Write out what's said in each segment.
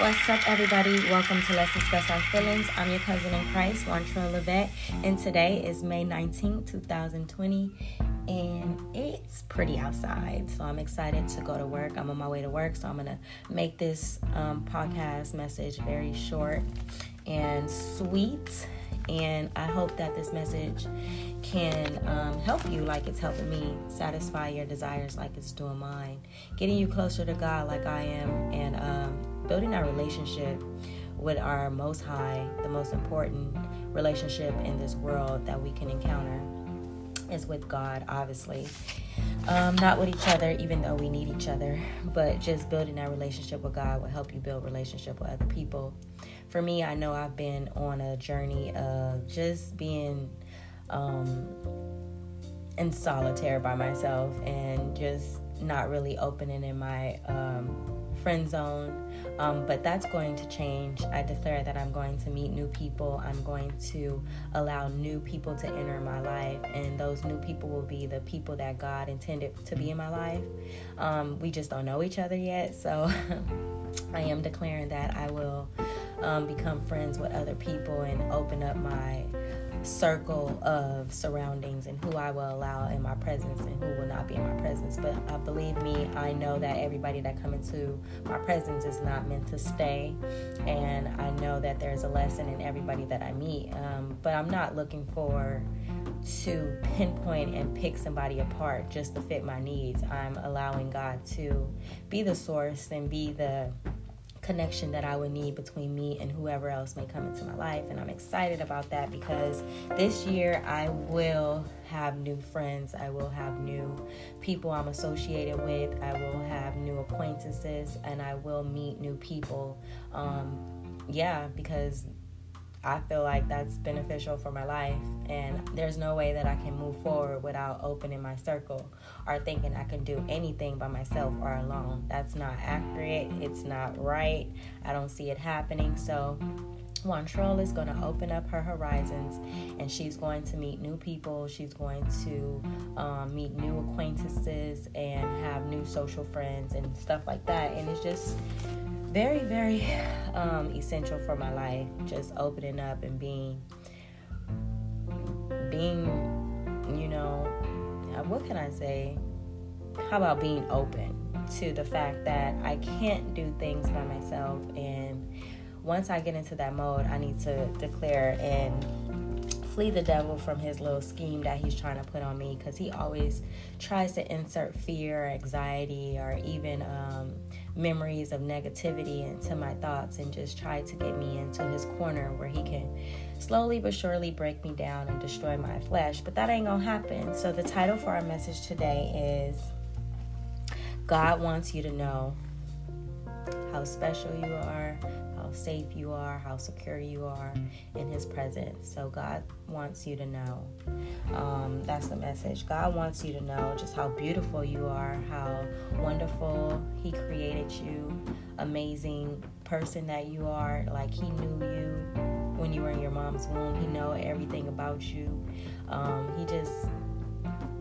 What's up, everybody? Welcome to Let's Discuss Our Feelings. I'm your cousin in Christ, Juantrell Levette, and today is May 19, 2020, and it's pretty outside. So I'm excited to go to work. I'm on my way to work, so I'm going to make this um, podcast message very short and sweet. And I hope that this message can um, help you like it's helping me satisfy your desires like it's doing mine, getting you closer to God like I am, and um, building our relationship with our most high, the most important relationship in this world that we can encounter is with God, obviously. Um, not with each other, even though we need each other, but just building that relationship with God will help you build relationship with other people. For me, I know I've been on a journey of just being um, in solitaire by myself and just not really opening in my um, friend zone. Um, but that's going to change. I declare that I'm going to meet new people. I'm going to allow new people to enter my life, and those new people will be the people that God intended to be in my life. Um, we just don't know each other yet, so I am declaring that I will um, become friends with other people and open up my circle of surroundings and who I will allow in my presence and who will not be in my presence. But uh, believe me, I know that everybody that come into my presence is not meant to stay, and I know that there's a lesson in everybody that I meet. Um, but I'm not looking for to pinpoint and pick somebody apart just to fit my needs. I'm allowing God to be the source and be the connection that I would need between me and whoever else may come into my life. And I'm excited about that because this year I will have new friends, I will have new people I'm associated with, I will have new acquaintances, and I will meet new people. Um, yeah, because I feel like that's beneficial for my life, and there's no way that I can move forward without opening my circle or thinking I can do anything by myself or alone. That's not accurate, it's not right. I don't see it happening. So, Juantrell is going to open up her horizons and she's going to meet new people. She's going to um, meet new acquaintances and have new social friends and stuff like that. And it's just very, very um, essential for my life. Just opening up and being, being, you know, what can I say? How about being open to the fact that I can't do things by myself? And once I get into that mode, I need to declare and flee the devil from his little scheme that he's trying to put on me because he always tries to insert fear, or anxiety, or even um, memories of negativity into my thoughts and just try to get me into his corner where he can slowly but surely break me down and destroy my flesh. But that ain't gonna happen. So, the title for our message today is God wants you to know how special you are, how safe you are, how secure you are in His presence. So, God wants you to know. Um, that's the message. God wants you to know just how beautiful you are, how wonderful He created you, amazing person that you are. Like He knew you when you were in your mom's womb. He know everything about you.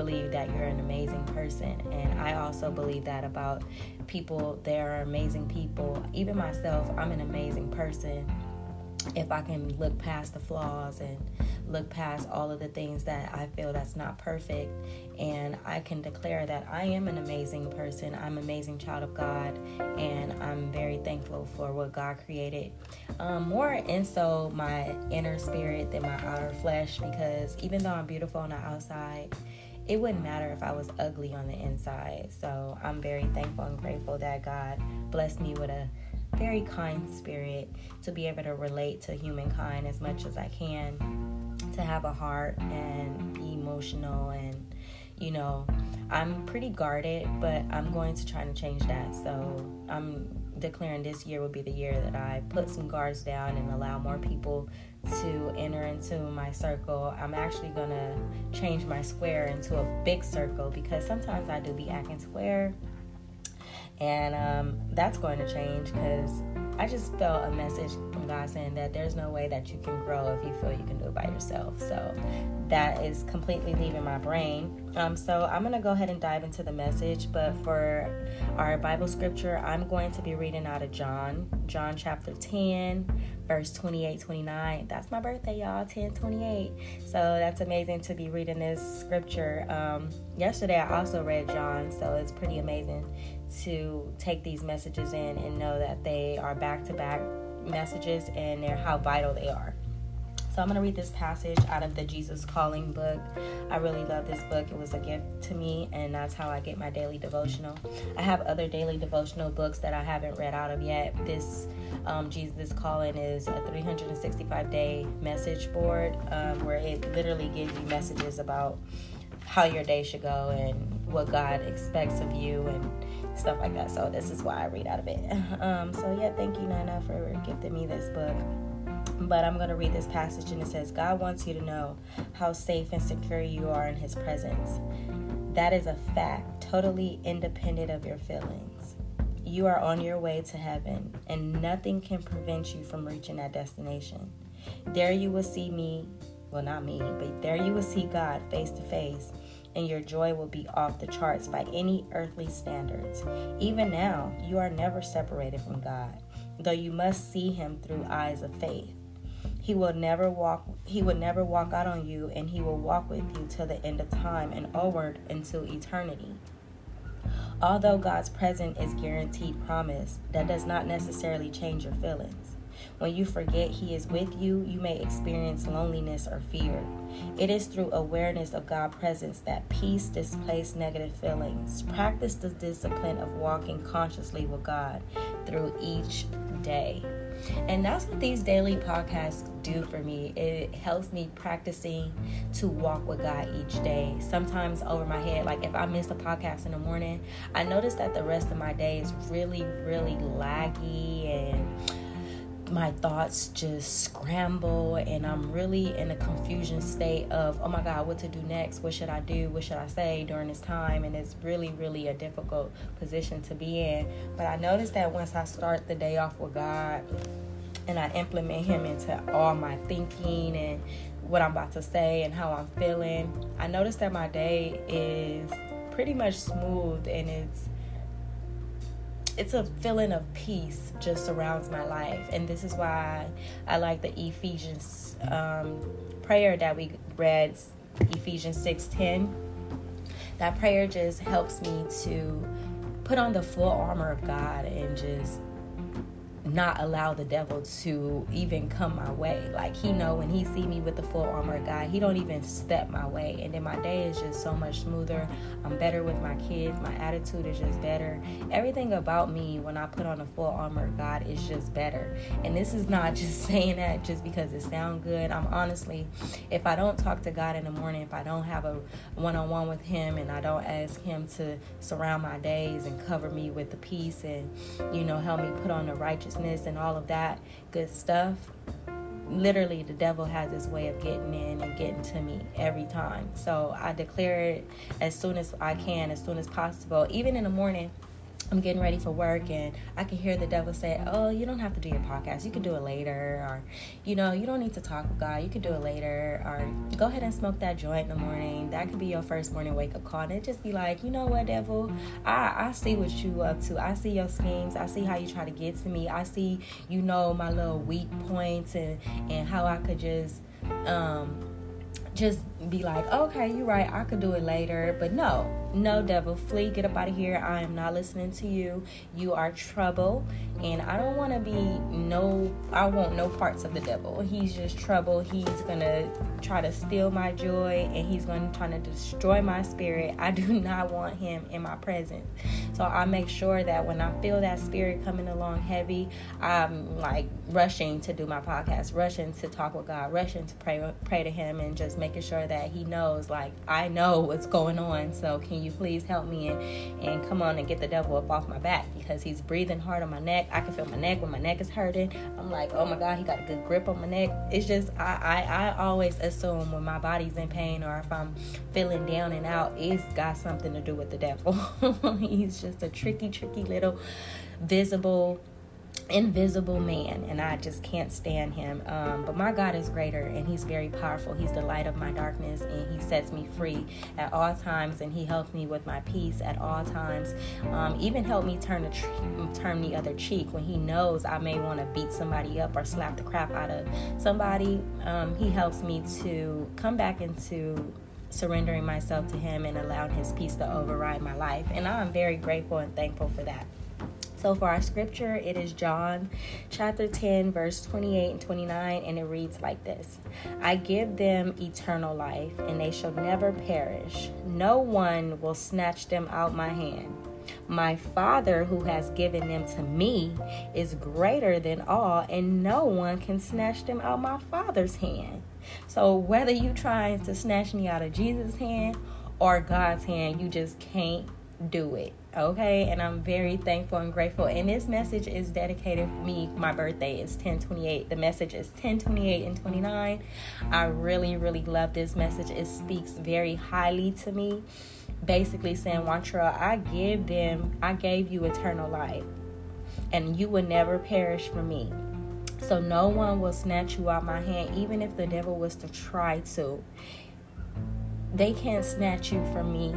Believe that you're an amazing person. And I also believe that about people. There are amazing people. Even myself, I'm an amazing person if I can look past the flaws and look past all of the things that I feel that's not perfect and I can declare that I am an amazing person. I'm an amazing child of God and I'm very thankful for what God created. Um, more in so my inner spirit than my outer flesh because even though I'm beautiful on the outside, it wouldn't matter if I was ugly on the inside. So I'm very thankful and grateful that God blessed me with a very kind spirit to be able to relate to humankind as much as I can, to have a heart and be emotional and you know, I'm pretty guarded, but I'm going to try to change that. So I'm declaring this year will be the year that I put some guards down and allow more people to enter into my circle. I'm actually to change my square into a big circle because sometimes I do be acting square and um, that's going to change because I just felt a message from God saying that there's no way that you can grow if you feel you can do it by yourself. So that is completely leaving my brain. Um, so I'm going to go ahead and dive into the message. But for our Bible scripture, I'm going to be reading out of John, John chapter 10, verse 28 29. That's my birthday, y'all, 10 28. So that's amazing to be reading this scripture. Um, yesterday, I also read John, so it's pretty amazing to take these messages in and know that they are back to back messages and they're how vital they are. So I'm going to read this passage out of the Jesus Calling book. I really love this book. It was a gift to me, and that's how I get my daily devotional. I have other daily devotional books that I haven't read out of yet. This um, Jesus Calling is a 365 day message board um, where it literally gives you messages about how your day should go and what God expects of you and stuff like that. So this is why I read out of it. Um, so yeah, thank you, Nana, for gifting me this book. But I'm going to read this passage and it says, God wants you to know how safe and secure you are in His presence. That is a fact, totally independent of your feelings. You are on your way to heaven, and nothing can prevent you from reaching that destination. There you will see me, well, not me, but there you will see God face to face, and your joy will be off the charts by any earthly standards. Even now, you are never separated from God, though you must see Him through eyes of faith. He will never walk he will never walk out on you and he will walk with you till the end of time and onward into eternity. Although God's presence is guaranteed promise, that does not necessarily change your feelings. When you forget He is with you, you may experience loneliness or fear. It is through awareness of God's presence that peace displaces negative feelings. Practice the discipline of walking consciously with God through each day. And that's what these daily podcasts do for me. It helps me practicing to walk with God each day. Sometimes over my head, like if I miss a podcast in the morning, I notice that the rest of my day is really, really laggy and my thoughts just scramble and I'm really in a confusion state of, oh my God, what to do next? What should I do? What should I say during this time? And it's really, really a difficult position to be in. But I noticed that once I start the day off with God and I implement Him into all my thinking and what I'm about to say and how I'm feeling, I noticed that my day is pretty much smooth and it's it's a feeling of peace just surrounds my life. And this is why i like the ephesians um, prayer that we read ephesians 6.10 that prayer just helps me to put on the full armor of god and just not allow the devil to even come my way. Like he know when he see me with the full armor God, he don't even step my way. And then my day is just so much smoother. I'm better with my kids. My attitude is just better. Everything about me when I put on the full armor God is just better. And this is not just saying that just because it sounds good. I'm honestly, if I don't talk to God in the morning, if I don't have a one-on-one with him and I don't ask him to surround my days and cover me with the peace and you know help me put on the righteousness and all of that good stuff, literally the devil has his way of getting in and getting to me every time. So I declare it as soon as I can, as soon as possible, even in the morning I'm getting ready for work and I can hear the devil say, Oh, you don't have to do your podcast. You can do it later. Or, you know, you don't need to talk with God. You can do it later. Or go ahead and smoke that joint in the morning. That could be your first morning wake up call. And it just be like, you know what, devil? I, I see what you up to. I see your schemes. I see how you try to get to me. I see, you know, my little weak points and, and how I could just um just be like, okay, you're right, I could do it later. But no, no, devil, flee, get up out of here. I am not listening to you. You are trouble. And I don't want to be no, I want no parts of the devil. He's just trouble. He's to try to steal my joy and he's to try to destroy my spirit. I do not want him in my presence. So I make sure that when I feel that spirit coming along heavy, I'm like rushing to do my podcast, rushing to talk with God, rushing to pray pray to him and just making sure that he knows like I know what's going on. So can you please help me and, and come on and get the devil up off my back because he's breathing hard on my neck. I can feel my neck when my neck is hurting. I'm like, oh my God, he got a good grip on my neck. It's just, I, I, I always assume when my body's in pain or if I'm feeling down and out, it's got something to do with the devil. he's just a tricky, tricky little visible invisible man and i just can't stand him. Um, but my god is greater and he's very powerful. He's the light of my darkness and he sets me free at all times and he helps me with my peace at all times. Um, even help me turn the turn the other cheek when he knows i may want to beat somebody up or slap the crap out of somebody. Um, he helps me to come back into surrendering myself to him and allowing his peace to override my life and i'm very grateful and thankful for that so for our scripture, it is John chapter 10, verse 28 and 29, and it reads like this I give them eternal life, and they shall never perish. No one will snatch them out my hand. My Father, who has given them to me, is greater than all, and no one can snatch them out my Father's hand. So, whether you trying to snatch me out of Jesus' hand or God's hand, you just can't do it okay? And i'm very thankful and grateful. And this message is dedicated for me. My birthday is 1028 the message is 1028 and 29 i really really love this message. It speaks very highly to me. Basically saying Juantrell, i give them i gave you eternal life and you will never perish from me. So no one will snatch you out my hand even if the devil was to try to. They can't snatch you from me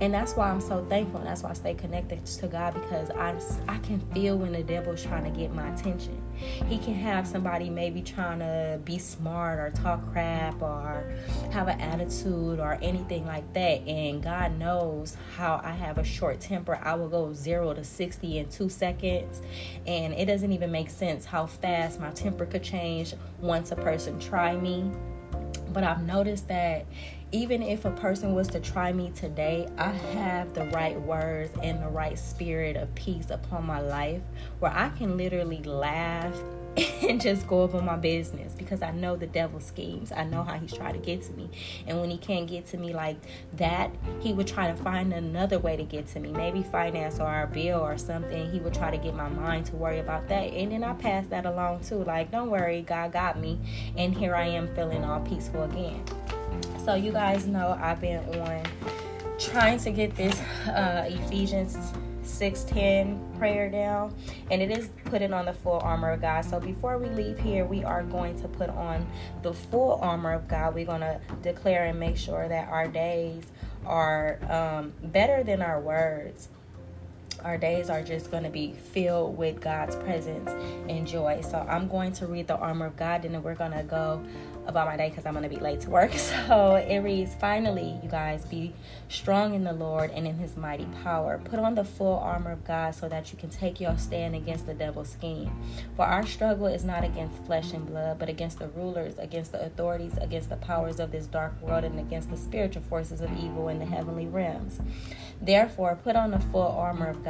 and that's why I'm so thankful. And that's why I stay connected to God because I, I can feel when the devil's trying to get my attention. He can have somebody maybe trying to be smart or talk crap or have an attitude or anything like that. And God knows how I have a short temper. I will go zero to 60 in two seconds. And it doesn't even make sense how fast my temper could change once a person try me. But I've noticed that even if a person was to try me today, I have the right words and the right spirit of peace upon my life where I can literally laugh and just go about my business because I know the devil schemes. I know how he's trying to get to me. And when he can't get to me like that, he would try to find another way to get to me. Maybe finance or a bill or something. He would try to get my mind to worry about that. And then I pass that along too. Like, don't worry, God got me. And here I am feeling all peaceful again. So you guys know I've been on trying to get this uh, Ephesians 6:10 prayer down, and it is putting on the full armor of God. So before we leave here, we are going to put on the full armor of God. We're going to declare and make sure that our days are um, better than our words our days are just going to be filled with God's presence and joy. So I'm going to read the armor of God and then we're going to go about my day because I'm going to be late to work. So it reads Finally, you guys, be strong in the Lord and in his mighty power. Put on the full armor of God so that you can take your stand against the devil's scheme. For our struggle is not against flesh and blood, but against the rulers, against the authorities, against the powers of this dark world, and against the spiritual forces of evil in the heavenly realms. Therefore, put on the full armor of God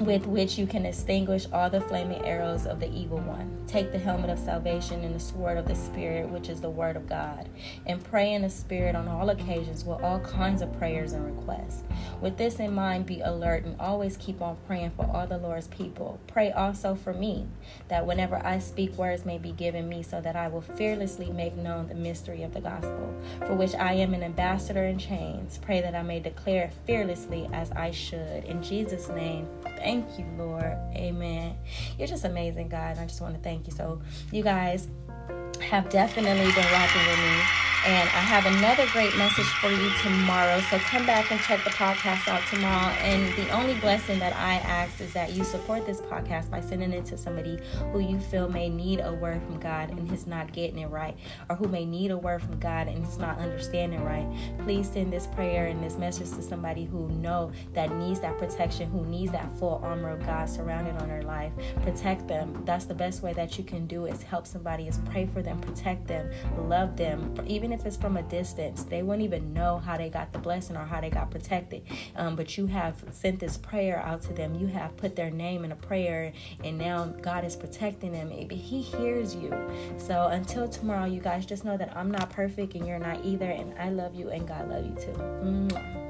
with which you can extinguish all the flaming arrows of the evil one. Take the helmet of salvation and the sword of the Spirit, which is the word of God, and pray in the Spirit on all occasions with all kinds of prayers and requests. With this in mind, be alert and always keep on praying for all the Lord's people. Pray also for me, that whenever I speak, words may be given me, so that I will fearlessly make known the mystery of the gospel, for which I am an ambassador in chains. Pray that I may declare it fearlessly as I should. In Jesus' name, Thank you, Lord. Amen. You're just amazing, God. I just want to thank you. So, you guys have definitely been rocking with me. And I have another great message for you tomorrow. So come back and check the podcast out tomorrow. And the only blessing that I ask is that you support this podcast by sending it to somebody who you feel may need a word from God and is not getting it right, or who may need a word from God and is not understanding right. Please send this prayer and this message to somebody who know that needs that protection, who needs that full armor of God surrounded on their life. Protect them. That's the best way that you can do is help somebody is pray for them, protect them, love them, even if it's from a distance, they wouldn't even know how they got the blessing or how they got protected. Um, but you have sent this prayer out to them. You have put their name in a prayer, and now God is protecting them. He hears you. So until tomorrow, you guys just know that I'm not perfect and you're not either, and I love you and God love you too. Mwah.